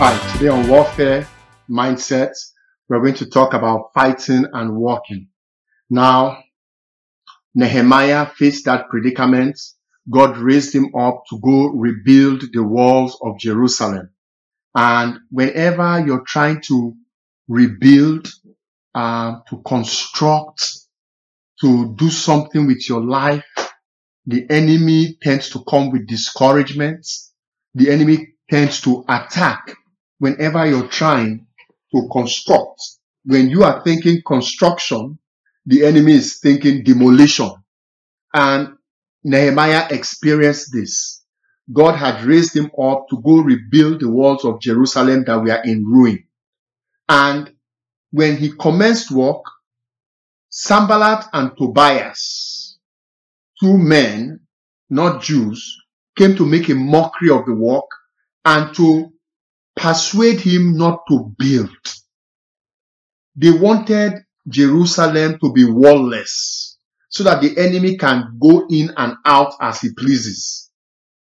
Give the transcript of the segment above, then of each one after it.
Hi, today on Warfare Mindset, we're going to talk about fighting and walking. Now, Nehemiah faced that predicament. God raised him up to go rebuild the walls of Jerusalem. And whenever you're trying to rebuild, uh, to construct, to do something with your life, the enemy tends to come with discouragement. The enemy tends to attack whenever you're trying to construct. When you are thinking construction, the enemy is thinking demolition. And Nehemiah experienced this. God had raised him up to go rebuild the walls of Jerusalem that were in ruin. And when he commenced work, Sanballat and Tobias, two men, not Jews, came to make a mockery of the work and to persuade him not to build. They wanted Jerusalem to be wallless so that the enemy can go in and out as he pleases.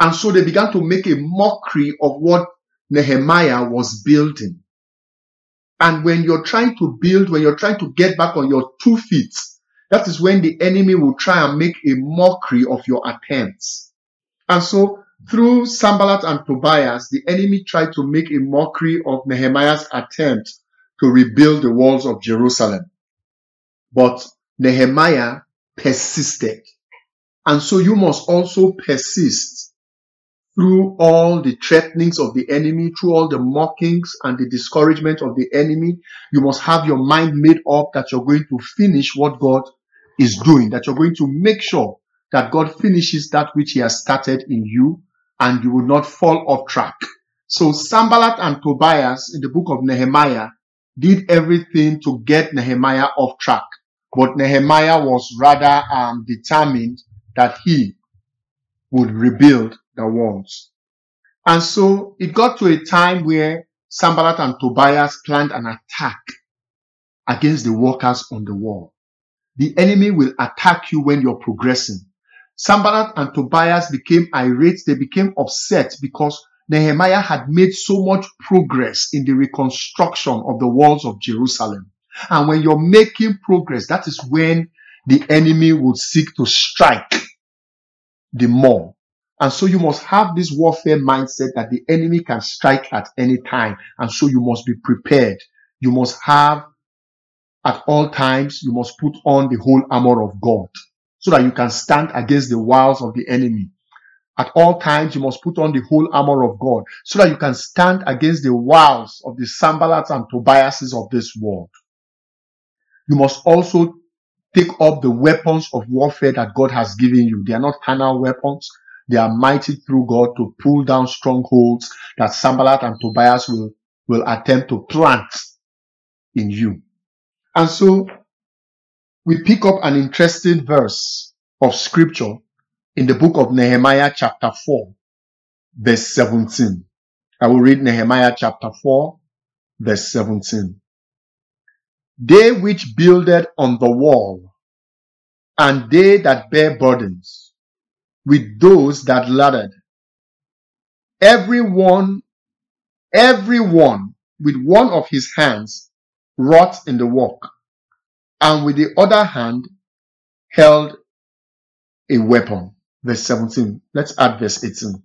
And so they began to make a mockery of what Nehemiah was building. And when you're trying to build, when you're trying to get back on your two feet, that is when the enemy will try and make a mockery of your attempts. And so through Sanballat and Tobias, the enemy tried to make a mockery of Nehemiah's attempt to rebuild the walls of Jerusalem. But Nehemiah persisted. And so you must also persist through all the threatenings of the enemy, through all the mockings and the discouragement of the enemy. You must have your mind made up that you're going to finish what God is doing, that you're going to make sure that God finishes that which he has started in you and you will not fall off track. So Sanballat and Tobias in the book of Nehemiah did everything to get Nehemiah off track. But Nehemiah was rather um, determined that he would rebuild the walls. And so it got to a time where Sanballat and Tobias planned an attack against the workers on the wall. The enemy will attack you when you're progressing. Sanballat and Tobias became irate. They became upset because Nehemiah had made so much progress in the reconstruction of the walls of Jerusalem. And when you're making progress, that is when the enemy would seek to strike the more. And so you must have this warfare mindset that the enemy can strike at any time. And so you must be prepared. You must have at all times, you must put on the whole armor of God so that you can stand against the wiles of the enemy. At all times, you must put on the whole armor of God so that you can stand against the wiles of the Sanballats and Tobiases of this world. You must also take up the weapons of warfare that God has given you. They are not carnal weapons. They are mighty through God to pull down strongholds that Sanballat and Tobias will, will attempt to plant in you. And so we pick up an interesting verse of scripture in the book of Nehemiah chapter 4, verse 17. I will read Nehemiah chapter 4, verse 17. They which builded on the wall, and they that bear burdens, with those that laddered, every one, every one with one of his hands wrought in the work and with the other hand held a weapon. Verse 17. Let's add verse 18.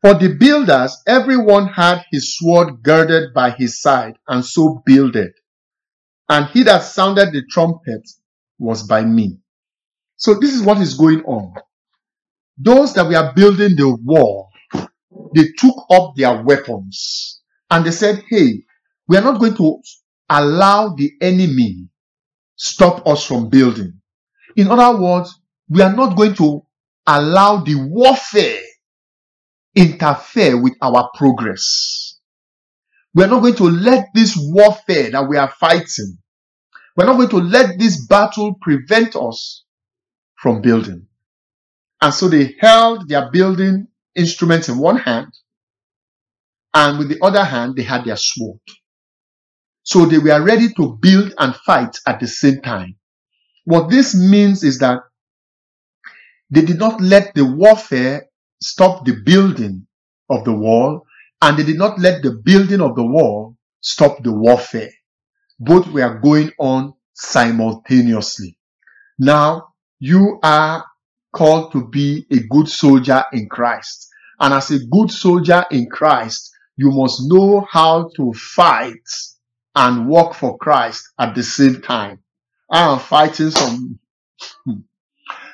For the builders, everyone had his sword girded by his side, and so builded. And he that sounded the trumpet was by me. So this is what is going on. Those that were building the wall, they took up their weapons and they said, Hey, we are not going to allow the enemy stop us from building. In other words, we are not going to allow the warfare interfere with our progress. We're not going to let this warfare that we are fighting, we're not going to let this battle prevent us from building. And so they held their building instruments in one hand, and with the other hand, they had their sword. So they were ready to build and fight at the same time. What this means is that they did not let the warfare stop the building of the wall, and they did not let the building of the wall stop the warfare. Both were going on simultaneously. Now, you are called to be a good soldier in Christ. And as a good soldier in Christ, you must know how to fight and work for Christ at the same time. I am fighting some,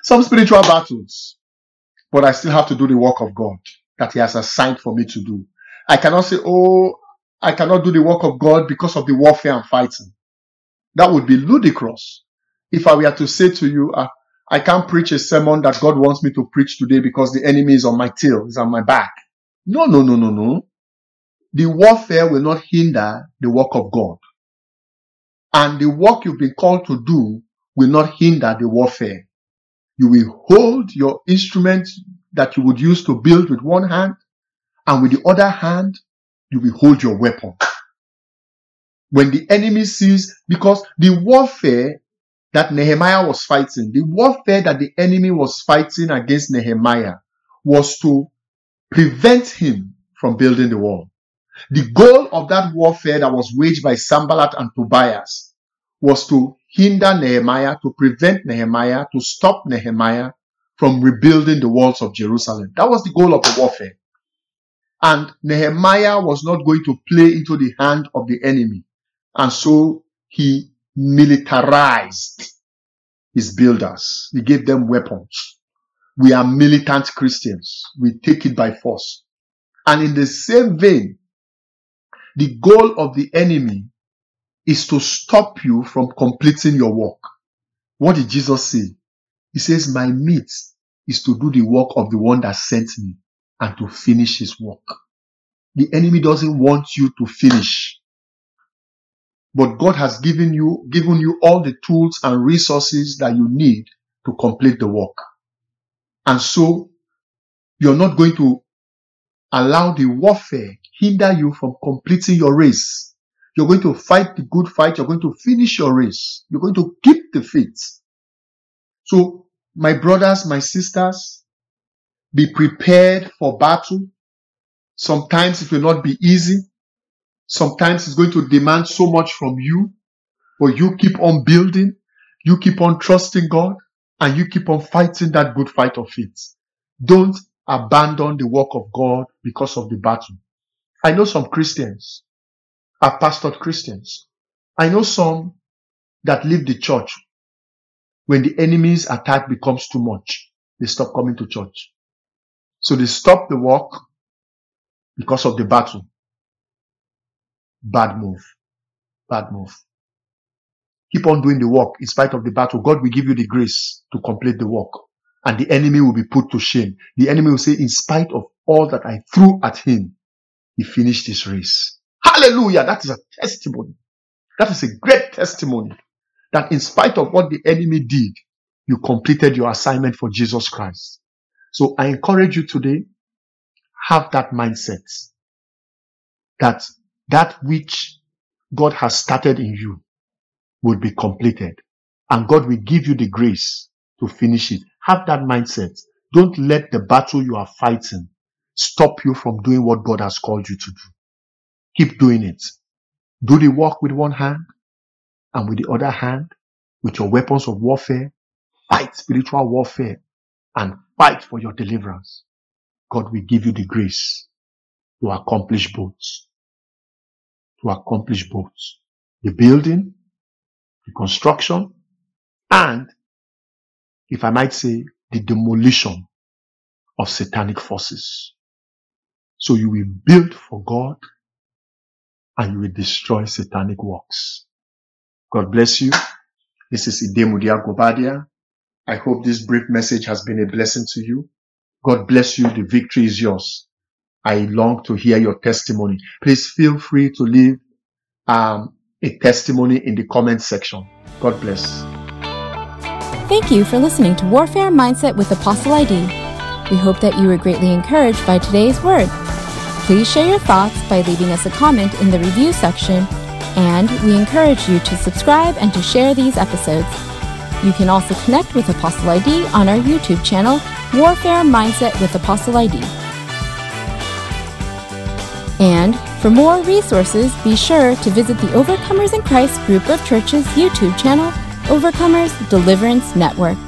some spiritual battles, but I still have to do the work of God that He has assigned for me to do. I cannot say, Oh, I cannot do the work of God because of the warfare I'm fighting. That would be ludicrous. If I were to say to you, uh, I can't preach a sermon that God wants me to preach today because the enemy is on my tail, is on my back. No, no, no, no, no. The warfare will not hinder the work of God. And the work you've been called to do will not hinder the warfare. You will hold your instrument that you would use to build with one hand, and with the other hand, you will hold your weapon. When the enemy sees, because the warfare that Nehemiah was fighting, the warfare that the enemy was fighting against Nehemiah was to prevent him from building the wall. The goal of that warfare that was waged by Sanballat and Tobias was to hinder Nehemiah, to prevent Nehemiah, to stop Nehemiah from rebuilding the walls of Jerusalem. That was the goal of the warfare. And Nehemiah was not going to play into the hand of the enemy. And so he militarized his builders. He gave them weapons. We are militant Christians. We take it by force. And in the same vein, the goal of the enemy is to stop you from completing your work. What did Jesus say? He says, my meat is to do the work of the one that sent me and to finish his work. The enemy doesn't want you to finish. But God has given you, given you all the tools and resources that you need to complete the work. And so you're not going to allow the warfare hinder you from completing your race. You're going to fight the good fight. You're going to finish your race. You're going to keep the faith. So my brothers, my sisters, be prepared for battle. Sometimes it will not be easy. Sometimes it's going to demand so much from you, but you keep on building, you keep on trusting God, and you keep on fighting that good fight of faith. Don't abandon the work of God because of the battle. I know some Christians, are pastored Christians. I know some that leave the church when the enemy's attack becomes too much. They stop coming to church. So they stop the work because of the battle. Bad move. Bad move. Keep on doing the work in spite of the battle. God will give you the grace to complete the work. And the enemy will be put to shame. The enemy will say, in spite of all that I threw at him, he finished his race. Hallelujah. That is a testimony. That is a great testimony that in spite of what the enemy did, you completed your assignment for Jesus Christ. So I encourage you today, have that mindset that that which God has started in you will be completed and God will give you the grace to finish it. Have that mindset. Don't let the battle you are fighting stop you from doing what God has called you to do. Keep doing it. Do the work with one hand and with the other hand, with your weapons of warfare, fight spiritual warfare and fight for your deliverance. God will give you the grace to accomplish both to accomplish both the building, the construction, and, if I might say, the demolition of satanic forces. So you will build for God and you will destroy satanic works. God bless you. This is Idemudia Gobadia. I hope this brief message has been a blessing to you. God bless you. The victory is yours. I long to hear your testimony. Please feel free to leave um, a testimony in the comment section. God bless. Thank you for listening to Warfare Mindset with Apostle ID. We hope that you were greatly encouraged by today's word. Please share your thoughts by leaving us a comment in the review section, and we encourage you to subscribe and to share these episodes. You can also connect with Apostle ID on our YouTube channel, Warfare Mindset with Apostle ID. And for more resources, be sure to visit the Overcomers in Christ group of churches YouTube channel, Overcomers Deliverance Network.